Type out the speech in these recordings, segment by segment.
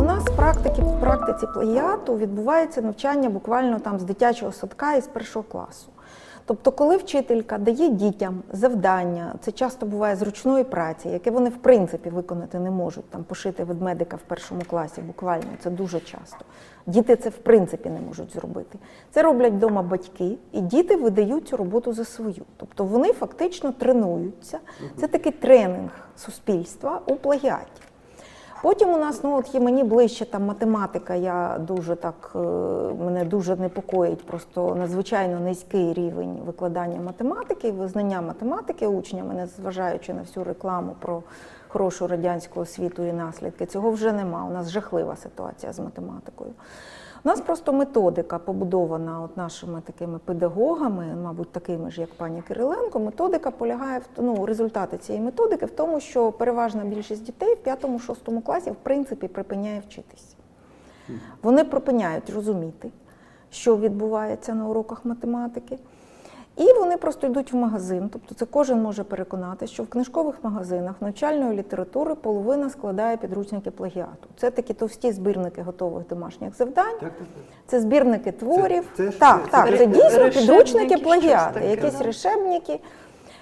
У нас в практиці, в практиці плагіату відбувається навчання буквально там з дитячого садка і з першого класу. Тобто, коли вчителька дає дітям завдання, це часто буває з ручної праці, яке вони в принципі виконати не можуть, там пошити ведмедика в першому класі, буквально це дуже часто. Діти це в принципі не можуть зробити. Це роблять вдома батьки, і діти видають цю роботу за свою. Тобто вони фактично тренуються. Це такий тренінг суспільства у плагіаті. Потім у нас ну от є мені ближче там математика. Я дуже так е, мене дуже непокоїть, просто надзвичайно низький рівень викладання математики визнання математики учнями, незважаючи на всю рекламу про хорошу радянську освіту і наслідки. Цього вже нема. У нас жахлива ситуація з математикою. У нас просто методика побудована от нашими такими педагогами, мабуть, такими ж, як пані Кириленко. Методика полягає в ну, результати цієї методики в тому, що переважна більшість дітей в 5-6 класі в принципі припиняє вчитися. Вони припиняють розуміти, що відбувається на уроках математики. І вони просто йдуть в магазин, тобто це кожен може переконати, що в книжкових магазинах навчальної літератури половина складає підручники плагіату. Це такі товсті збірники готових домашніх завдань. Так, так, так. Це збірники творів. Це- це так, це- так, це це, дійсно підручники плагіати, таке, якісь да. решебники,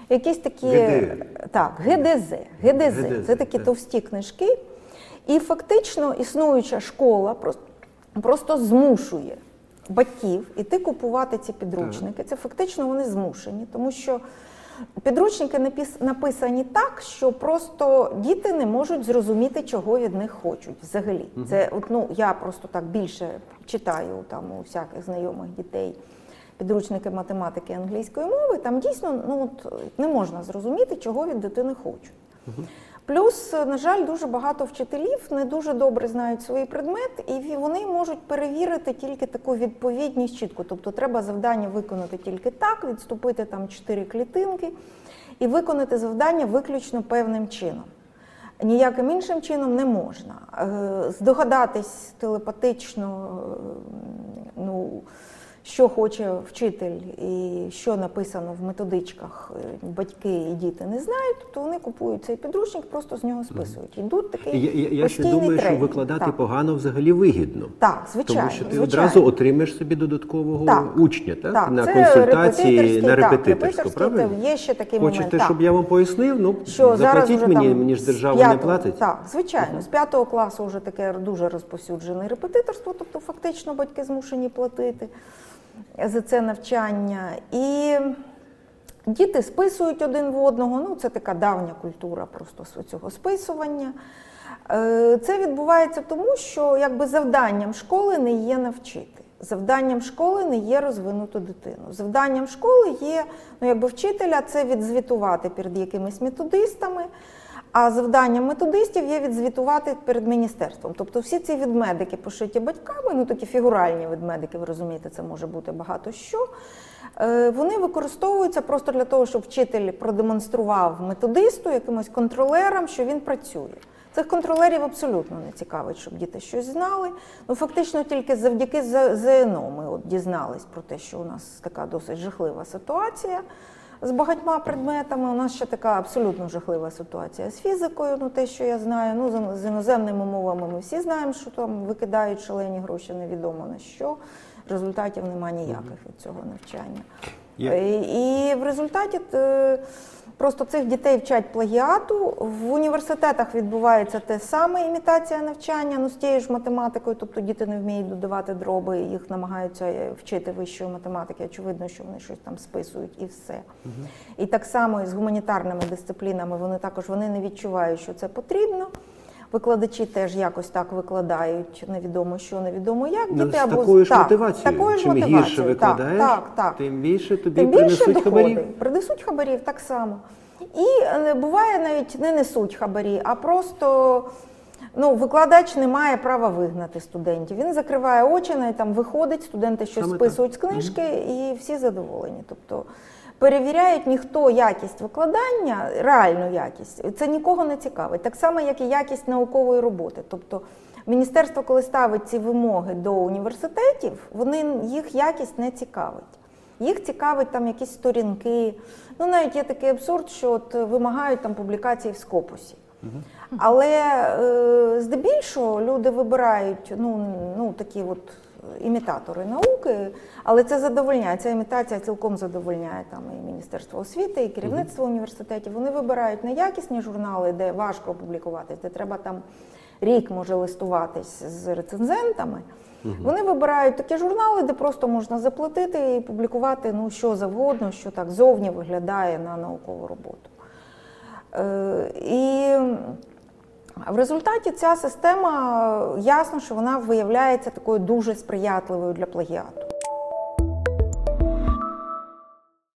якісь такі ГД. так, ГДЗ. ГДЗ. ГДЗ, Це такі так. товсті книжки. І фактично існуюча школа просто, просто змушує батьків іти купувати ці підручники. Це фактично вони змушені, тому що підручники написані так, що просто діти не можуть зрозуміти, чого від них хочуть взагалі. Це от, ну, я просто так більше читаю там у всяких знайомих дітей. Підручники математики і англійської мови, там дійсно ну, от, не можна зрозуміти, чого від дитини хочуть. Плюс, на жаль, дуже багато вчителів не дуже добре знають свій предмет, і вони можуть перевірити тільки таку відповідність чітко. Тобто треба завдання виконати тільки так, відступити там чотири клітинки і виконати завдання виключно певним чином. Ніяким іншим чином не можна. Е, Здогадатись телепатично, е, ну, що хоче вчитель і що написано в методичках, е, батьки і діти не знають, то вони купують цей підручник, просто з нього списують. Йдуть такий Я, я, я ще думаю, що викладати так. погано взагалі вигідно. Так, звичайно. Тому що ти звичайно. одразу отримаєш собі додаткового Так. учня, так? Так, на це консультації на репетиторську, правильно? Є ще такий Хочете, момент. щоб так. я вам пояснив? Ну, що зараз заплатіть вже мені, там мені ж держава не платить. Так, звичайно, з п'ятого класу вже таке дуже розповсюджене репетиторство, тобто фактично батьки змушені платити за це навчання. І діти списують один в одного. Ну, це така давня культура просто цього списування. Е, Це відбувається тому, що якби завданням школи не є навчити. Завданням школи не є розвинути дитину. Завданням школи є ну, якби вчителя це відзвітувати перед якимись методистами. А завданням методистів є відзвітувати перед міністерством. Тобто всі ці відмедики пошиті батьками, ну такі фігуральні ведмедики, ви розумієте, це може бути багато що. е, Вони використовуються просто для того, щоб вчитель продемонстрував методисту, якимось контролерам, що він працює. Цих контролерів абсолютно не цікавить, щоб діти щось знали. Ну фактично тільки завдяки ЗНО ми от дізнались про те, що у нас така досить жахлива ситуація з багатьма предметами. У нас ще така абсолютно жахлива ситуація з фізикою, ну те, що я знаю. Ну з- іноземними мовами ми всі знаємо, що там викидають шалені гроші, невідомо на що. Результатів немає ніяких від цього навчання. Є. Е, І в результаті е, просто цих дітей вчать плагіату. В університетах відбувається те саме імітація навчання, ну з тією ж математикою, тобто діти не вміють додавати дроби, їх намагаються е, вчити вищої математики. Очевидно, що вони щось там списують і все. І так само і з гуманітарними дисциплінами вони також вони не відчувають, що це потрібно. Викладачі теж якось так викладають, невідомо що, невідомо як. Ну, Діти з або такою ж так, мотивацією. такою ж Чим мотивацією. гірше викладаєш, так, так, так. тим більше тобі Тим більше принесуть доходи. хабарів. Принесуть хабарів так само. І е, буває навіть не несуть хабарі, а просто ну, викладач не має права вигнати студентів. Він закриває очі, навіть там виходить, студенти щось Саме списують з книжки, і всі задоволені. Тобто перевіряють ніхто якість викладання, реальну якість. Це нікого не цікавить. Так само, як і якість наукової роботи. Тобто Міністерство, коли ставить ці вимоги до університетів, вони їх якість не цікавить. Їх цікавить там якісь сторінки. Ну навіть є такий абсурд, що от вимагають там публікації в скопусі. Але е, здебільшого люди вибирають ну, ну, такі от імітатори науки, але це задовольняє. Ця імітація цілком задовольняє там і Міністерство освіти, і керівництво університетів. Вони вибирають неякісні журнали, де важко опублікуватись, де треба там рік може листуватись з рецензентами. Вони вибирають такі журнали, де просто можна заплатити і публікувати ну, що завгодно, що так зовні виглядає на наукову роботу. Е, І в результаті ця система ясно, що вона виявляється такою дуже сприятливою для плагіату.